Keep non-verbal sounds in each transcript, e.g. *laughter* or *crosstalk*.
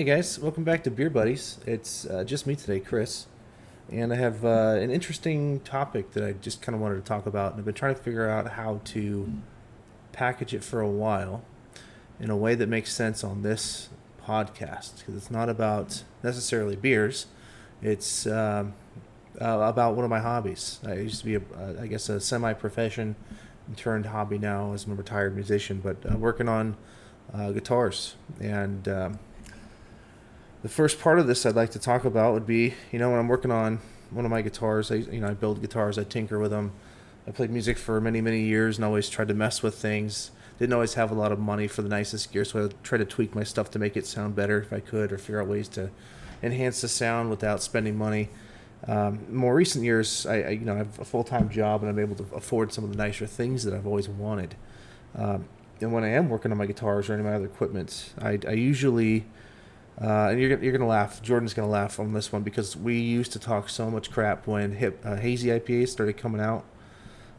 Hey guys, welcome back to Beer Buddies. It's uh, just me today, Chris, and I have uh, an interesting topic that I just kind of wanted to talk about. And I've been trying to figure out how to package it for a while in a way that makes sense on this podcast because it's not about necessarily beers. It's uh, about one of my hobbies. I used to be, a, I guess, a semi-profession turned hobby now as I'm a retired musician, but working on uh, guitars and. Um, the first part of this I'd like to talk about would be, you know, when I'm working on one of my guitars, I, you know, I build guitars, I tinker with them. I played music for many, many years and always tried to mess with things. Didn't always have a lot of money for the nicest gear, so I tried to tweak my stuff to make it sound better if I could, or figure out ways to enhance the sound without spending money. Um, more recent years, I, I, you know I have a full time job and I'm able to afford some of the nicer things that I've always wanted. Um, and when I am working on my guitars or any of my other equipment, I, I usually uh, and you're, you're gonna laugh. Jordan's gonna laugh on this one because we used to talk so much crap when hip uh, hazy IPAs started coming out.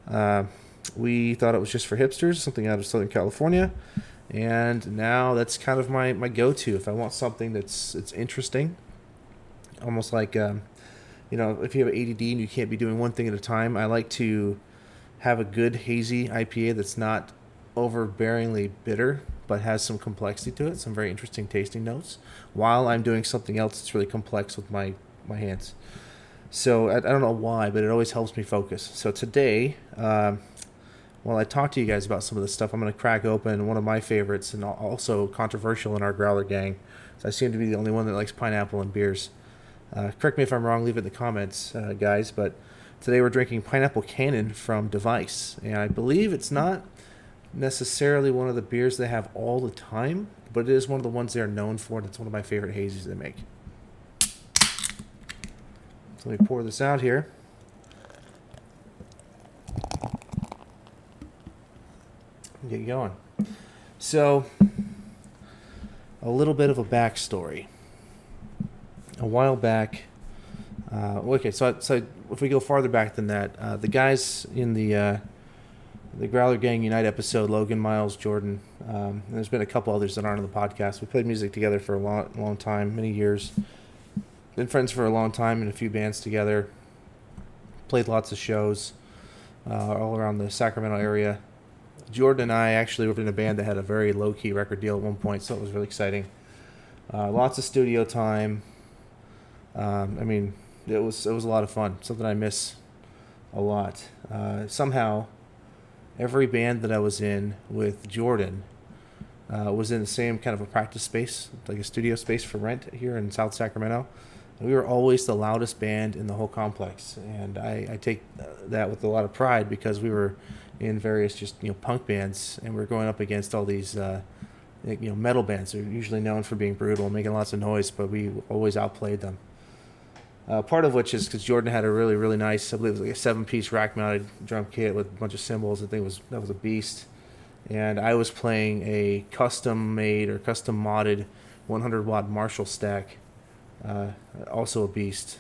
Uh, we thought it was just for hipsters, something out of Southern California, and now that's kind of my, my go-to if I want something that's it's interesting, almost like um, you know if you have ADD and you can't be doing one thing at a time. I like to have a good hazy IPA that's not overbearingly bitter but has some complexity to it, some very interesting tasting notes, while I'm doing something else that's really complex with my, my hands. So I, I don't know why, but it always helps me focus. So today, um, while I talk to you guys about some of this stuff, I'm going to crack open one of my favorites and also controversial in our growler gang. So I seem to be the only one that likes pineapple and beers. Uh, correct me if I'm wrong, leave it in the comments, uh, guys. But today we're drinking Pineapple Cannon from Device. And I believe it's not necessarily one of the beers they have all the time, but it is one of the ones they're known for, and it's one of my favorite hazies they make. So let me pour this out here. Get going. So, a little bit of a backstory. A while back, uh, okay, so so if we go farther back than that, uh, the guys in the uh, the Growler Gang Unite episode, Logan, Miles, Jordan. Um, there's been a couple others that aren't on the podcast. We played music together for a long, long time, many years. Been friends for a long time in a few bands together. Played lots of shows uh, all around the Sacramento area. Jordan and I actually were in a band that had a very low key record deal at one point, so it was really exciting. Uh, lots of studio time. Um, I mean, it was it was a lot of fun. Something I miss a lot. Uh, somehow every band that I was in with Jordan uh, was in the same kind of a practice space, like a studio space for rent here in South Sacramento. And we were always the loudest band in the whole complex, and I, I take that with a lot of pride because we were in various just you know punk bands, and we are going up against all these. Uh, you know, metal bands are usually known for being brutal making lots of noise, but we always outplayed them. Uh, part of which is because Jordan had a really really nice, I believe it was like a seven piece rack mounted drum kit with a bunch of cymbals. I think was that was a beast. And I was playing a custom made or custom modded 100 watt Marshall stack, uh, also a beast.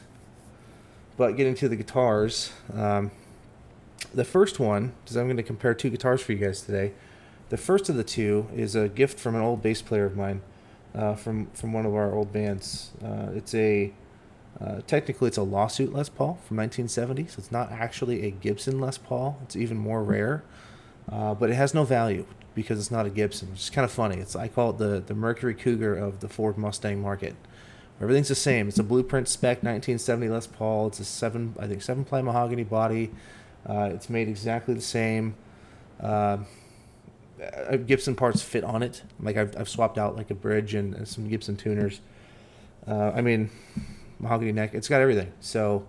But getting to the guitars, um, the first one, because I'm going to compare two guitars for you guys today. The first of the two is a gift from an old bass player of mine, uh, from from one of our old bands. Uh, it's a uh, technically, it's a lawsuit Les Paul from 1970, so it's not actually a Gibson Les Paul. It's even more rare, uh, but it has no value because it's not a Gibson. It's kind of funny. It's I call it the the Mercury Cougar of the Ford Mustang market. Everything's the same. It's a blueprint spec 1970 Les Paul. It's a seven I think seven ply mahogany body. Uh, it's made exactly the same. Uh, uh, Gibson parts fit on it. Like I've, I've swapped out like a bridge and, and some Gibson tuners. Uh, I mean, mahogany neck. It's got everything. So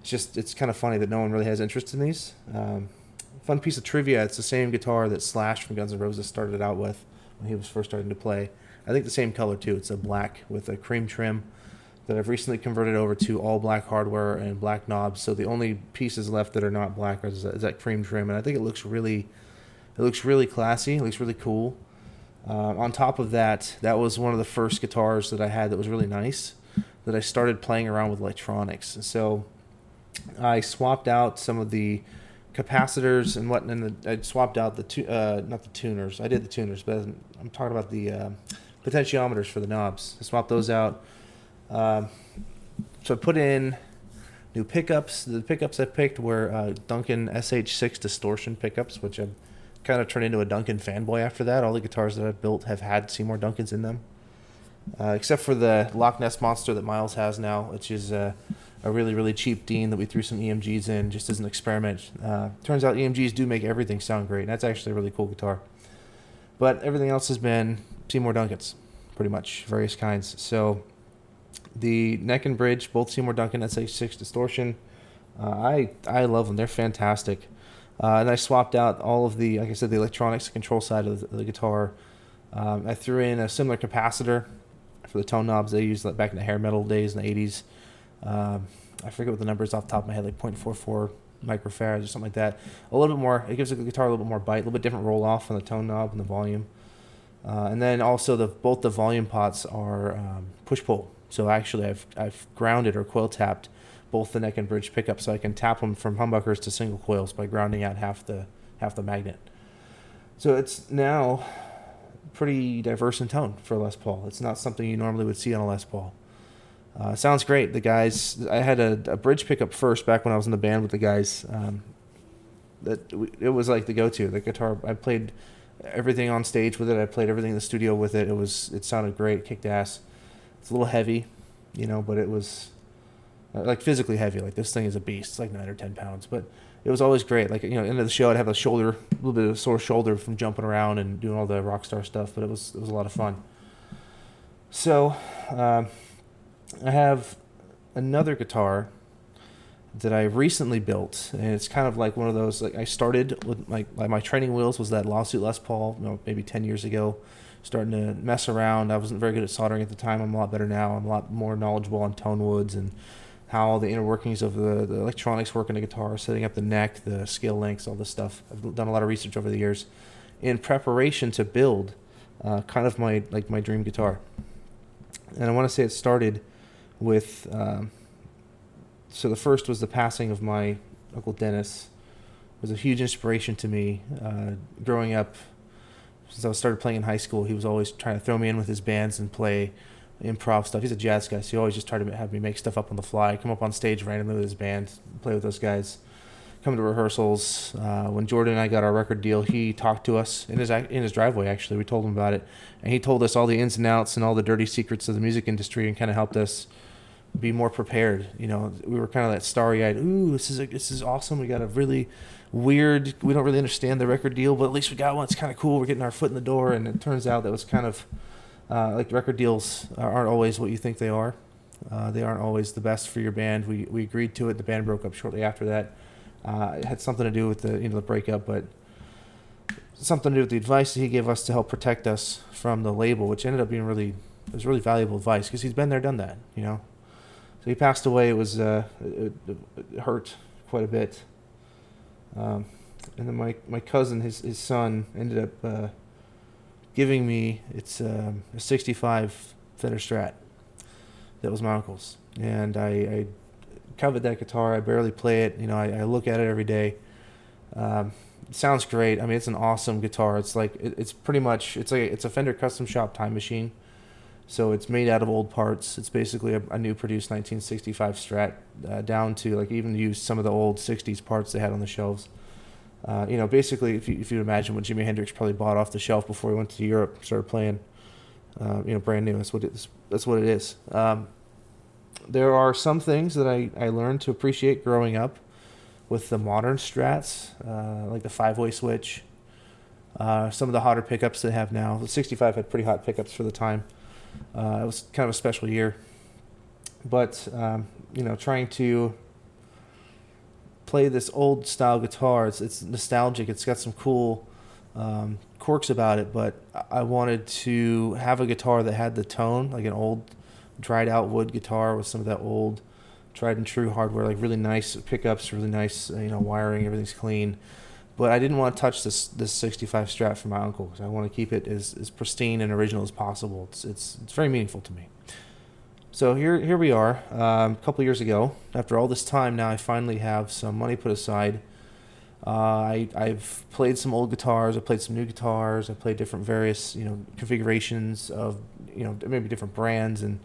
it's just it's kind of funny that no one really has interest in these. Um, fun piece of trivia: it's the same guitar that Slash from Guns N' Roses started out with when he was first starting to play. I think the same color too. It's a black with a cream trim that I've recently converted over to all black hardware and black knobs. So the only pieces left that are not black is that, is that cream trim, and I think it looks really, it looks really classy. It looks really cool. Uh, on top of that, that was one of the first guitars that I had that was really nice that I started playing around with electronics. So I swapped out some of the capacitors and what, and I swapped out the tu- uh, not the tuners. I did the tuners, but I'm talking about the uh, potentiometers for the knobs. I swapped those out. Um, so I put in new pickups. The pickups I picked were uh, Duncan SH6 distortion pickups, which I've kind of turned into a Duncan fanboy after that. All the guitars that I've built have had Seymour Duncans in them, uh, except for the Loch Ness Monster that Miles has now, which is uh, a really, really cheap Dean that we threw some EMGs in just as an experiment. Uh, turns out EMGs do make everything sound great, and that's actually a really cool guitar. But everything else has been Seymour Duncans, pretty much, various kinds. So the neck and bridge, both Seymour Duncan SH6 distortion. Uh, I I love them. They're fantastic. Uh, and I swapped out all of the, like I said, the electronics, control side of the, the guitar. Um, I threw in a similar capacitor for the tone knobs they used back in the hair metal days in the 80s. Um, I forget what the numbers off the top of my head, like 0.44 microfarads or something like that. A little bit more, it gives the guitar a little bit more bite, a little bit different roll off on the tone knob and the volume. Uh, and then also the both the volume pots are um, push pull. So actually, I've I've grounded or coil tapped both the neck and bridge pickup, so I can tap them from humbuckers to single coils by grounding out half the half the magnet. So it's now pretty diverse in tone for Les Paul. It's not something you normally would see on a Les Paul. Uh, sounds great. The guys, I had a, a, bridge pickup first back when I was in the band with the guys. Um, that it was like the go-to. The guitar, I played everything on stage with it. I played everything in the studio with it. It was, it sounded great, kicked ass. It's a little heavy, you know, but it was uh, like physically heavy. Like this thing is a beast. It's like nine or ten pounds, but it was always great. Like you know, end of the show, I'd have a shoulder, a little bit of sore shoulder from jumping around and doing all the rock star stuff. But it was it was a lot of fun. So, um, I have another guitar that I recently built, and it's kind of like one of those. Like I started with my my training wheels was that lawsuit Les Paul, you know, maybe ten years ago starting to mess around. I wasn't very good at soldering at the time. I'm a lot better now. I'm a lot more knowledgeable on tone woods and how the inner workings of the, the electronics work in a guitar, setting up the neck, the scale lengths, all this stuff. I've done a lot of research over the years in preparation to build uh, kind of my like my dream guitar. And I want to say it started with um, so the first was the passing of my uncle Dennis. It was a huge inspiration to me uh, growing up since I started playing in high school, he was always trying to throw me in with his bands and play improv stuff. He's a jazz guy, so he always just tried to have me make stuff up on the fly, come up on stage randomly with his band, play with those guys, come to rehearsals. Uh, when Jordan and I got our record deal, he talked to us in his in his driveway. Actually, we told him about it, and he told us all the ins and outs and all the dirty secrets of the music industry, and kind of helped us be more prepared. You know, we were kind of that starry-eyed. Ooh, this is a, this is awesome. We got a really weird. We don't really understand the record deal, but at least we got one. It's kind of cool. We're getting our foot in the door, and it turns out that was kind of uh, like record deals aren't always what you think they are. Uh, they aren't always the best for your band. We we agreed to it. The band broke up shortly after that. Uh, it had something to do with the you know the breakup, but something to do with the advice that he gave us to help protect us from the label, which ended up being really it was really valuable advice because he's been there, done that. You know, so he passed away. It was uh, it, it hurt quite a bit. Um, and then my, my cousin, his, his son, ended up uh, giving me it's um, a 65 Fender Strat. That was my uncle's, and I, I covet that guitar. I barely play it. You know, I, I look at it every day. Um, it sounds great. I mean, it's an awesome guitar. It's like it, it's pretty much it's like it's a Fender custom shop time machine. So it's made out of old parts. It's basically a, a new produced 1965 Strat, uh, down to like even used some of the old 60s parts they had on the shelves. Uh, you know, basically, if you, if you imagine what Jimi Hendrix probably bought off the shelf before he went to Europe, started playing, uh, you know, brand new. That's what it. That's what it is. Um, there are some things that I, I learned to appreciate growing up with the modern Strats, uh, like the five-way switch. Uh, some of the hotter pickups they have now. The 65 had pretty hot pickups for the time. Uh, it was kind of a special year, but um, you know, trying to play this old style guitar, it's, it's nostalgic. It's got some cool um, quirks about it, but I wanted to have a guitar that had the tone, like an old dried out wood guitar with some of that old tried and true hardware, like really nice pickups, really nice, you know, wiring, everything's clean. But I didn't want to touch this this 65 Strat from my uncle because I want to keep it as, as pristine and original as possible. It's, it's, it's very meaningful to me. So here here we are. Um, a couple years ago, after all this time, now I finally have some money put aside Uh, I, I've played some old guitars. I played some new guitars. I played different various you know configurations of you know maybe different brands, and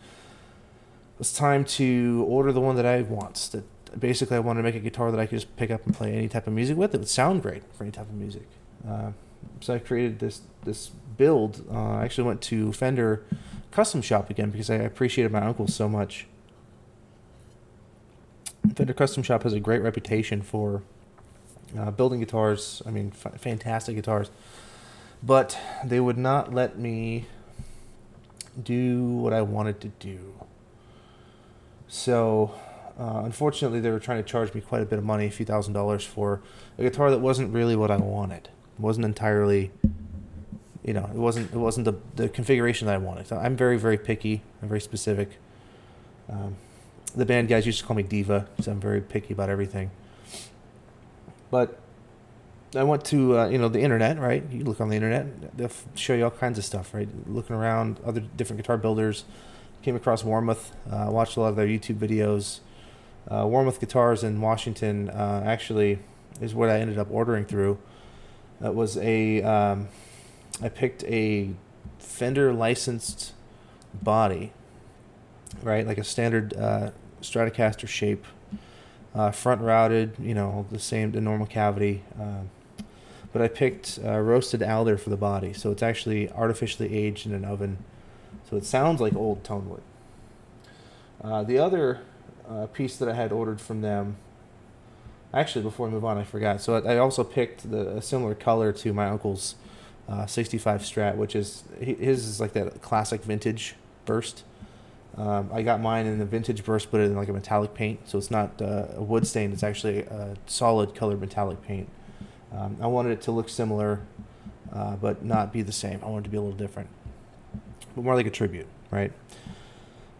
it's time to order the one that I want. That basically I want to make a guitar that I could just pick up and play any type of music with. It would sound great for any type of music. Uh, so I created this this build. Uh, I actually went to Fender Custom Shop again because I appreciated my uncle so much. Fender Custom Shop has a great reputation for uh, building guitars. I mean, f- fantastic guitars, but they would not let me do what I wanted to do. So, uh, unfortunately, they were trying to charge me quite a bit of money, a few thousand dollars, for a guitar that wasn't really what I wanted. It wasn't entirely, you know, it wasn't it wasn't the the configuration that I wanted. So I'm very very picky. I'm very specific. Um, the band guys used to call me diva, because I'm very picky about everything. But I went to uh, you know the internet, right? You look on the internet, they'll show you all kinds of stuff, right? Looking around other different guitar builders, came across Warmoth, uh, watched a lot of their YouTube videos. Uh, Warmoth Guitars in Washington uh, actually is what I ended up ordering through. That was a um, I picked a Fender licensed body, right, like a standard uh, Stratocaster shape, uh, front routed, you know, the same, the normal cavity. Uh, but I picked uh, roasted alder for the body, so it's actually artificially aged in an oven, so it sounds like old tone wood. Uh, the other uh, piece that I had ordered from them, actually, before I move on, I forgot. So I, I also picked the, a similar color to my uncle's uh, 65 Strat, which is his is like that classic vintage burst. Um, I got mine in the vintage burst, but in like a metallic paint, so it's not uh, a wood stain. It's actually a solid colored metallic paint. Um, I wanted it to look similar, uh, but not be the same. I wanted it to be a little different, but more like a tribute, right?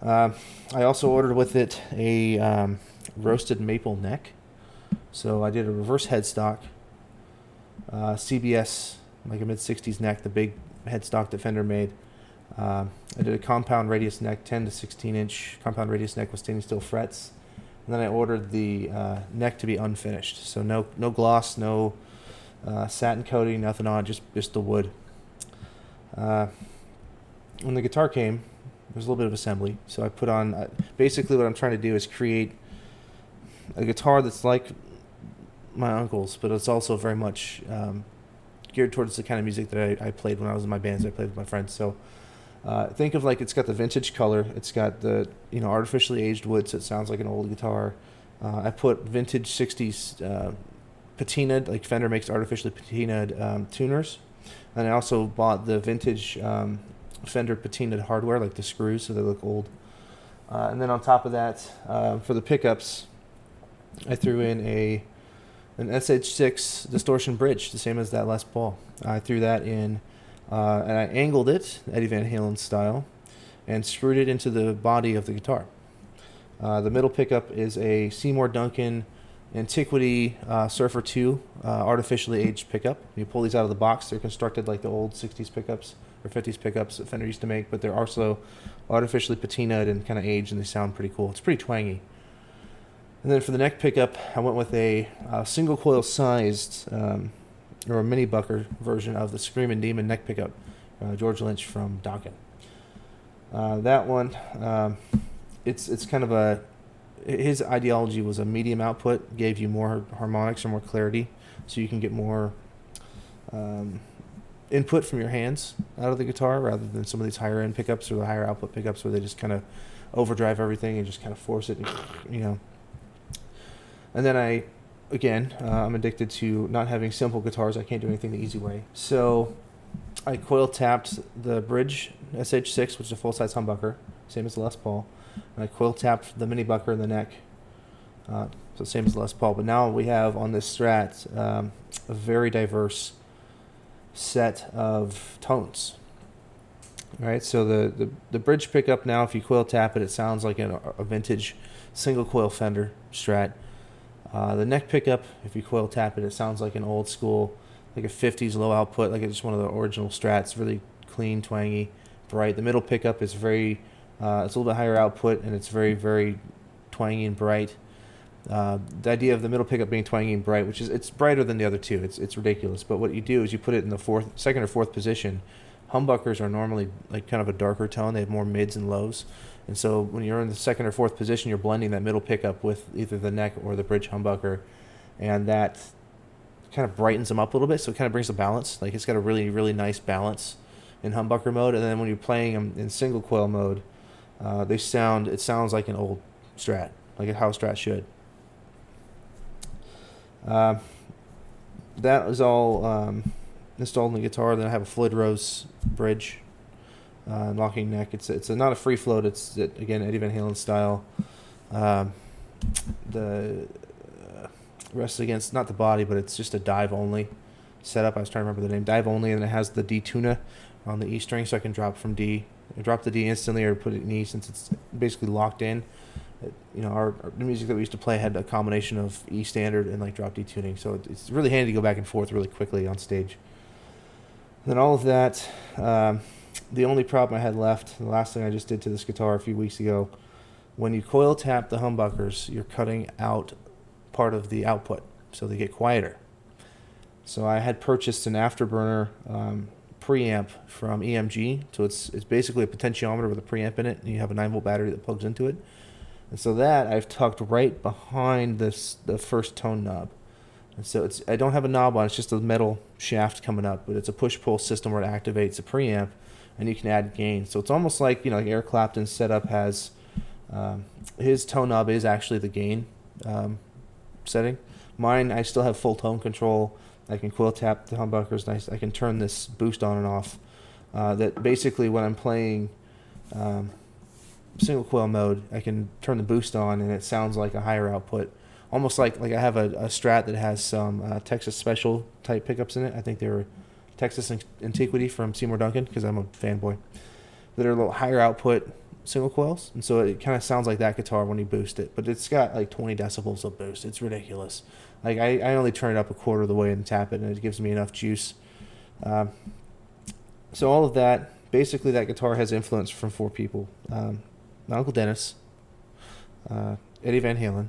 Uh, I also ordered with it a um, roasted maple neck. So I did a reverse headstock, uh, CBS, like a mid 60s neck, the big headstock that Fender made. Uh, I did a compound radius neck, 10 to 16 inch compound radius neck with stainless steel frets. And then I ordered the uh, neck to be unfinished. So no no gloss, no uh, satin coating, nothing on, just, just the wood. Uh, when the guitar came, there was a little bit of assembly. So I put on, uh, basically what I'm trying to do is create a guitar that's like my uncle's, but it's also very much um, geared towards the kind of music that I, I played when I was in my bands. I played with my friends. So uh, think of like it's got the vintage color. It's got the you know artificially aged wood, so it sounds like an old guitar. Uh, I put vintage '60s uh, patinaed, like Fender makes artificially patinaed um, tuners, and I also bought the vintage um, Fender patinaed hardware, like the screws, so they look old. Uh, and then on top of that, uh, for the pickups, I threw in a an SH6 distortion bridge, the same as that Les Paul. I threw that in, uh, and I angled it Eddie Van Halen style, and screwed it into the body of the guitar. Uh, the middle pickup is a Seymour Duncan Antiquity uh, Surfer 2 uh, artificially aged pickup. You pull these out of the box, they're constructed like the old 60s pickups or 50s pickups that Fender used to make, but they're also artificially patinaed and kind of aged, and they sound pretty cool. It's pretty twangy. And then for the neck pickup, I went with a, a single coil sized um, or a mini bucker version of the Screaming Demon neck pickup, uh, George Lynch from Dokken. Uh, that one, um, it's it's kind of a his ideology was a medium output gave you more harmonics or more clarity, so you can get more um, input from your hands out of the guitar rather than some of these higher end pickups or the higher output pickups where they just kind of overdrive everything and just kind of force it, you know. And then I, again, uh, I'm addicted to not having simple guitars. I can't do anything the easy way. So I coil tapped the bridge SH6, which is a full size humbucker, same as the Les Paul. And I coil tapped the mini bucker in the neck, uh, so same as Les Paul. But now we have on this Strat um, a very diverse set of tones. All right, so the, the, the bridge pickup now, if you coil tap it, it sounds like a, a vintage single coil Fender Strat. Uh, the neck pickup, if you coil tap it, it sounds like an old school, like a 50s low output, like it's just one of the original Strats, really clean, twangy, bright. The middle pickup is very, uh, it's a little bit higher output and it's very, very twangy and bright. Uh, the idea of the middle pickup being twangy and bright, which is it's brighter than the other two. It's it's ridiculous. But what you do is you put it in the fourth, second or fourth position. Humbuckers are normally like kind of a darker tone. They have more mids and lows, and so when you're in the second or fourth position, you're blending that middle pickup with either the neck or the bridge humbucker, and that kind of brightens them up a little bit. So it kind of brings a balance. Like it's got a really really nice balance in humbucker mode, and then when you're playing them in single coil mode, uh, they sound it sounds like an old Strat, like a house Strat should. Uh, that is all um, installed in the guitar. Then I have a Floyd Rose bridge, uh, locking neck. It's it's a, not a free float. It's it, again Eddie Van Halen style. Um, the uh, rests against not the body, but it's just a dive only setup. I was trying to remember the name. Dive only, and it has the D tuna on the E string, so I can drop from D, drop the D instantly, or put it in E since it's basically locked in you know, our, our, the music that we used to play had a combination of E standard and like drop D tuning, so it, it's really handy to go back and forth really quickly on stage. And then all of that, um, the only problem I had left, the last thing I just did to this guitar a few weeks ago, when you coil tap the humbuckers, you're cutting out part of the output, so they get quieter. So I had purchased an afterburner um, preamp from EMG, so it's it's basically a potentiometer with a preamp in it, and you have a 9 volt battery that plugs into it and so that I've tucked right behind this the first tone knob. And so it's I don't have a knob on, it, it's just a metal shaft coming up, but it's a push pull system where it activates a preamp and you can add gain. So it's almost like, you know, like Eric Clapton's setup has um, his tone knob is actually the gain um, setting. Mine, I still have full tone control. I can coil tap the humbuckers. Nice. I can turn this boost on and off. Uh, that basically when I'm playing um, single coil mode, I can turn the boost on and it sounds like a higher output. Almost like like I have a, a Strat that has some uh, Texas Special type pickups in it. I think they're Texas Antiquity from Seymour Duncan because I'm a fanboy. That are a little higher output single coils, and so it kind of sounds like that guitar when you boost it. But it's got like 20 decibels of boost. It's ridiculous. Like I, I only turn it up a quarter of the way and tap it, and it gives me enough juice. Um, so all of that, basically, that guitar has influence from four people. Um, my Uncle Dennis, uh, Eddie Van Halen,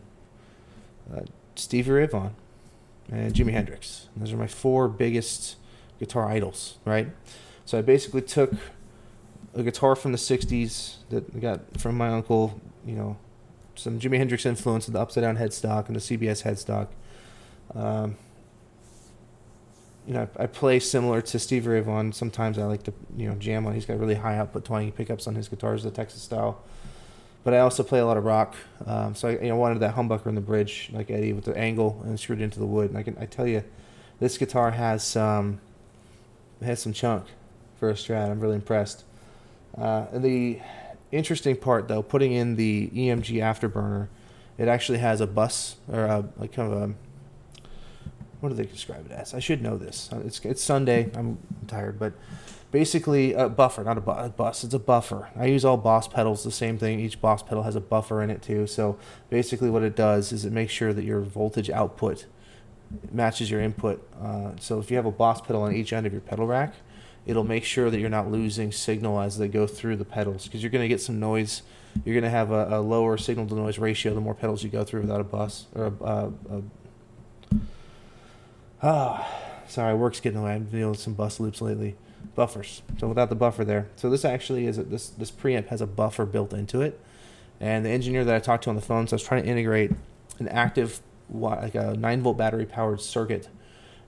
uh, Stevie Ray Vaughan, and Jimi Hendrix. Those are my four biggest guitar idols, right? So I basically took a guitar from the 60s that I got from my uncle, you know, some Jimi Hendrix influence in the upside down headstock and the CBS headstock. Um, you know, I, I, play similar to Steve Ray Vaughan. Sometimes I like to, you know, jam on. He's got really high output twangy pickups on his guitars, the Texas style but I also play a lot of rock. Um, so I you know wanted that humbucker in the bridge like Eddie with the angle and screwed into the wood. And I can I tell you, this guitar has some has some chunk for a Strat. I'm really impressed. Uh, the interesting part though, putting in the EMG afterburner, it actually has a bus or a, like kind of a what do they describe it as? I should know this. It's it's Sunday. I'm tired, but basically a buffer, not a, bu- a, bus. It's a buffer. I use all Boss pedals, the same thing. Each Boss pedal has a buffer in it too. So basically, what it does is it makes sure that your voltage output matches your input. Uh, so if you have a Boss pedal on each end of your pedal rack, it'll make sure that you're not losing signal as they go through the pedals because you're going to get some noise. You're going to have a, a, lower signal to noise ratio the more pedals you go through without a bus or a. a, a ah, sorry, work's getting away. I've been dealing with some bus loops lately buffers. So without the buffer there, so this actually is a, this this preamp has a buffer built into it, and the engineer that I talked to on the phone, so I was trying to integrate an active like a nine volt battery powered circuit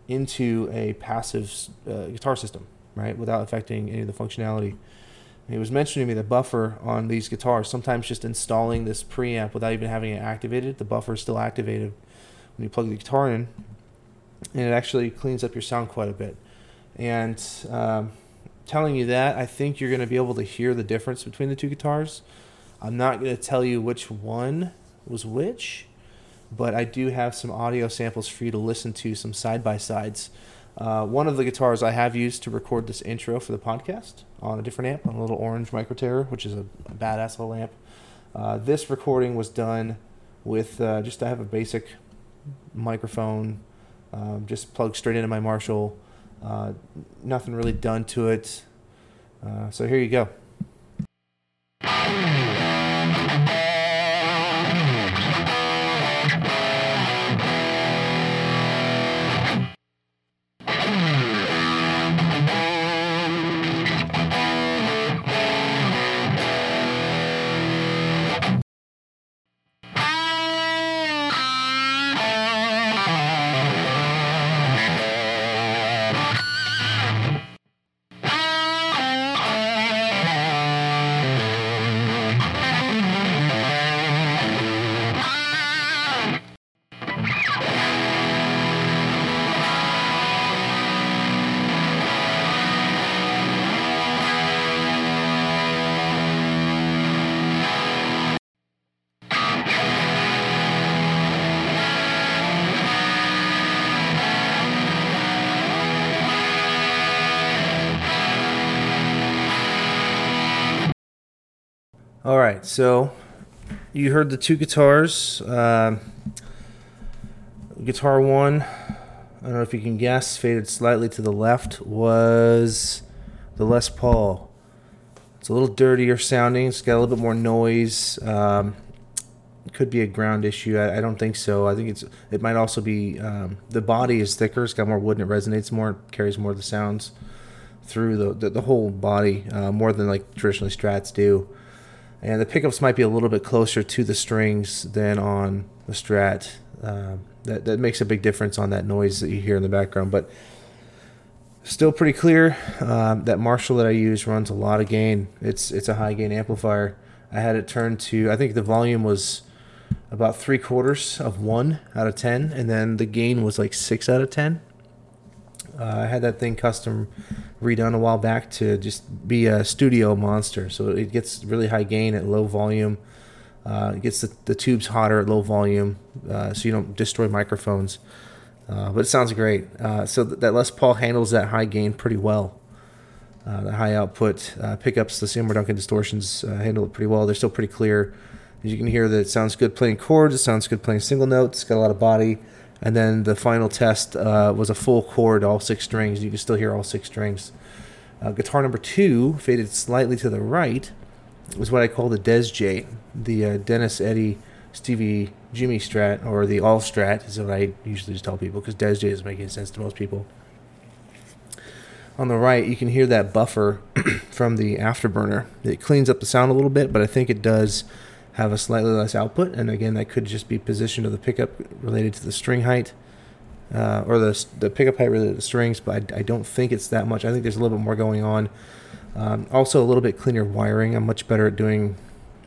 into a passive uh, guitar system, right, without affecting any of the functionality. He was mentioning to me the buffer on these guitars. Sometimes just installing this preamp without even having it activated, the buffer is still activated when you plug the guitar in, and it actually cleans up your sound quite a bit. And um, telling you that, I think you're going to be able to hear the difference between the two guitars. I'm not going to tell you which one was which, but I do have some audio samples for you to listen to, some side by sides. Uh, one of the guitars I have used to record this intro for the podcast on a different amp, on a little orange Micro Terror, which is a, a badass little amp. Uh, this recording was done with uh, just I have a basic microphone, um, just plugged straight into my Marshall uh, nothing really done to it. Uh, so here you go. All right, so you heard the two guitars. Um guitar one, I don't know if you can guess, faded slightly to the left, was the Les Paul. It's a little dirtier sounding. It's got a little bit more noise. Um, could be a ground issue. I, I, don't think so. I think it's. It might also be um, the body is thicker. It's got more wood and it resonates more. Carries more of the sounds through the the, the whole body uh, more than like traditionally Strats do. And the pickups might be a little bit closer to the strings than on the Strat. Um, that that makes a big difference on that noise that you hear in the background. But still pretty clear. Um, that Marshall that I use runs a lot of gain. It's it's a high gain amplifier. I had it turned to I think the volume was about three quarters of one out of ten, and then the gain was like six out of ten. Uh, I had that thing custom redone a while back to just be a studio monster, so it gets really high gain at low volume. Uh, it gets the, the tubes hotter at low volume, uh, so you don't destroy microphones. Uh, but it sounds great. Uh, so th- that Les Paul handles that high gain pretty well. Uh, the high output pickups, the Seymour Duncan distortions handle it pretty well. They're still pretty clear. As you can hear, that it sounds good playing chords. It sounds good playing single notes. It's got a lot of body. And then the final test was a full chord, all six strings. You can still hear all six strings. guitar number two faded slightly to the right was what I call the Des J, the uh, Dennis Eddie Stevie Jimi Strat, or the All Strat, is what I usually just tell people because Des J is making sense to most people. On the right, you can hear that buffer *clears throat* from the afterburner. It cleans up the sound a little bit, but I think it does have a slightly less output. And again, that could just be position of the pickup related to the string height. Uh, or the the pickup height related to the strings, but I, I, don't think it's that much. I think there's a little bit more going on um, also, a little bit cleaner wiring. I'm much better at doing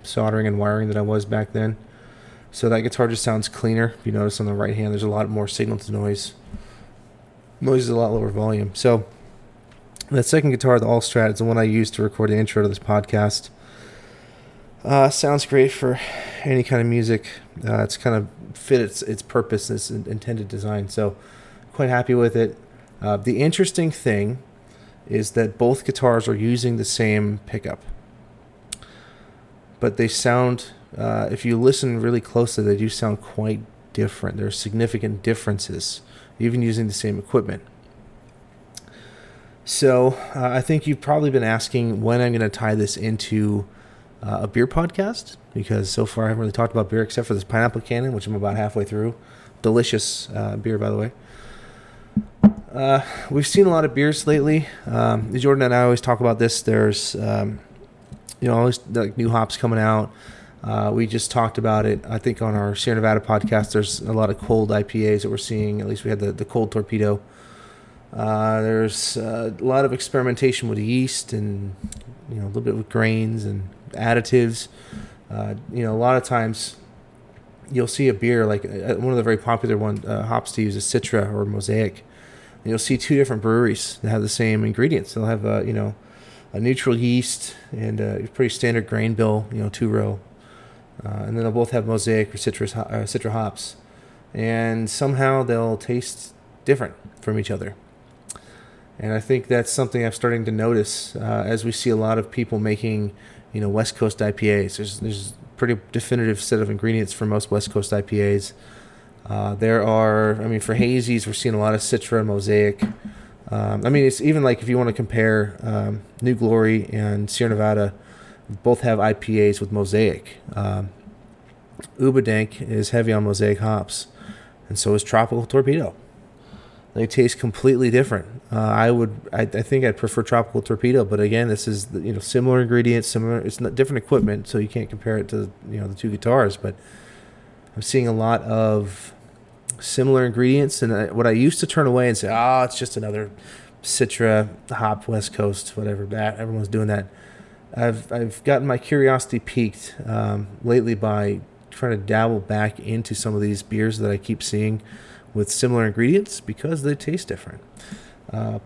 soldering and wiring than I was back then. So that guitar just sounds cleaner. If you notice on the right hand, there's a lot more signal to noise. Noise is a lot lower volume. So that second guitar, the All Strat, is the one I used to record the intro to this podcast. Uh, sounds great for any kind of music. Uh, it's kind of fit its its purpose, its intended design. So quite happy with it. Uh, the interesting thing is that both guitars are using the same pickup. But they sound, uh, if you listen really closely, they do sound quite different. There are significant differences, even using the same equipment. So uh, I think you've probably been asking when I'm going to tie this into uh, a beer podcast because so far I haven't really talked about beer except for this pineapple cannon, which I'm about halfway through. Delicious uh, beer, by the way. Uh, we've seen a lot of beers lately. Um, Jordan and I always talk about this. There's, um, you know, always like new hops coming out. Uh, we just talked about it. I think on our Sierra Nevada podcast, there's a lot of cold IPAs that we're seeing. At least we had the, the cold torpedo. Uh, there's uh, a lot of experimentation with yeast and you know a little bit with grains and additives. Uh, you know, a lot of times you'll see a beer like uh, one of the very popular one uh, hops to use is Citra or Mosaic you'll see two different breweries that have the same ingredients. They'll have a you know a neutral yeast and a pretty standard grain bill, you know, two row, uh, and then they'll both have mosaic or citrus uh, citra hops, and somehow they'll taste different from each other. And I think that's something I'm starting to notice uh, as we see a lot of people making, you know, West Coast IPAs. There's there's pretty definitive set of ingredients for most West Coast IPAs. Uh, there are, I mean, for hazies, we're seeing a lot of Citra, and Mosaic. Um, I mean, it's even like if you want to compare um, New Glory and Sierra Nevada, both have IPAs with Mosaic. Um, Ubadank is heavy on Mosaic hops, and so is Tropical Torpedo. They taste completely different. Uh, I would, I, I, think I'd prefer Tropical Torpedo, but again, this is you know similar ingredients, similar. It's not different equipment, so you can't compare it to you know the two guitars. But I'm seeing a lot of similar ingredients. And I, what I used to turn away and say, oh, it's just another Citra hop West Coast, whatever. That everyone's doing that. I've I've gotten my curiosity piqued um, lately by trying to dabble back into some of these beers that I keep seeing with similar ingredients because they taste different. Uh,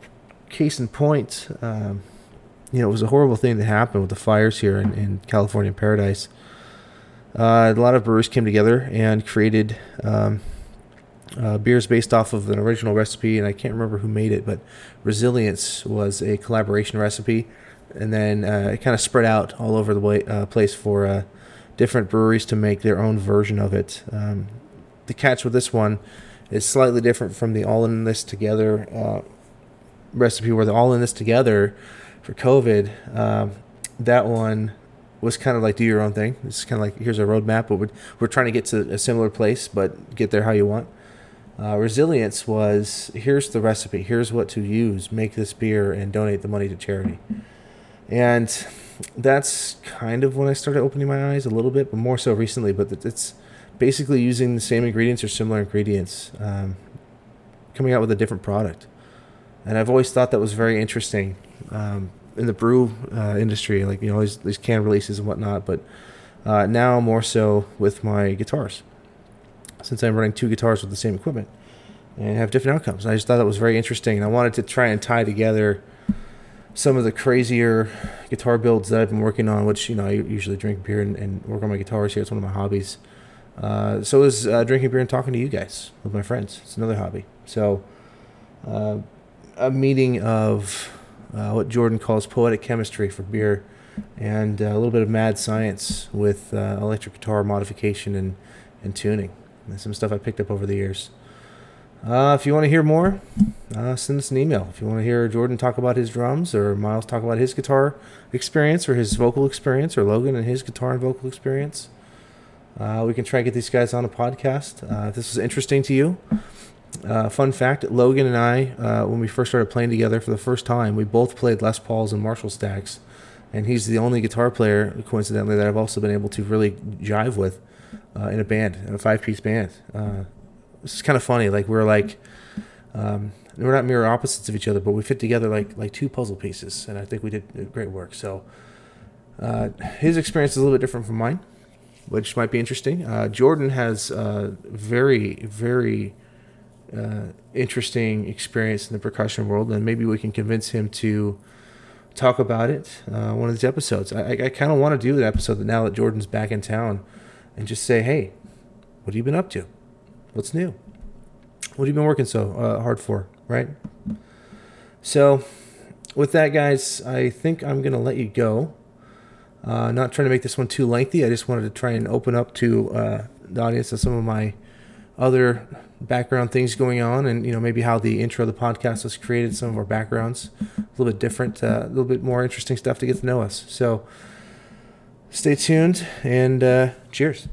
case in point, um, you know, it was a horrible thing that happened with the fires here in, in California Paradise. Uh, a lot of brewers came together and created um, uh, beers based off of an original recipe, and I can't remember who made it, but Resilience was a collaboration recipe. and then uh, it kind of spread out all over the way, uh, place for uh, different breweries to make their own version of it. Um, the catch with this one is slightly different from the all in this together uh, recipe, where the all in this together for COVID. Um, that one was kind of like do your own thing. It's kind of like here's a roadmap, but we're, we're trying to get to a similar place, but get there how you want. Uh, resilience was here's the recipe, here's what to use, make this beer, and donate the money to charity. And that's kind of when I started opening my eyes a little bit, but more so recently. But it's basically using the same ingredients or similar ingredients, um, coming out with a different product. And I've always thought that was very interesting um, in the brew uh, industry, like you know these, these can releases and whatnot. But uh, now more so with my guitars, since I'm running two guitars with the same equipment and have different outcomes. I just thought that was very interesting, and I wanted to try and tie together some of the crazier guitar builds that I've been working on, which you know I usually drink beer and, and work on my guitars here. It's one of my hobbies. Uh, so is uh, drinking beer and talking to you guys with my friends. It's another hobby. So uh, a meeting of uh, what Jordan calls poetic chemistry for beer, and uh, a little bit of mad science with uh, electric guitar modification and and tuning. And some stuff I picked up over the years. If you want to hear more, send us an email. If you want to hear Jordan talk about his drums, or Miles talk about his guitar experience, or his vocal experience, or Logan and his guitar and vocal experience, uh, we can try and get these guys on a podcast. Uh, this is interesting to you, uh, fun fact Logan and I, uh, when we first started playing together for the first time, we both played Les Pauls and Marshall stacks. And he's the only guitar player, coincidentally, that I've also been able to really jive with in a band, in a five piece band it's kind of funny. Like we're like, um, we're not mirror opposites of each other, but we fit together like like two puzzle pieces, and I think we did great work. So uh, his experience is a little bit different from mine, which might be interesting. Uh, Jordan has a very very uh, interesting experience in the percussion world, and maybe we can convince him to talk about it uh, one of these episodes. I, I kind of want to do an episode that now that Jordan's back in town, and just say, hey, what have you been up to? What's new? What have you been working so uh, hard for, right? So, with that, guys, I think I'm going to let you go. Uh, not trying to make this one too lengthy. I just wanted to try and open up to uh, the audience of some of my other background things going on, and you know maybe how the intro of the podcast was created, some of our backgrounds, a little bit different, uh, a little bit more interesting stuff to get to know us. So, stay tuned and uh, cheers.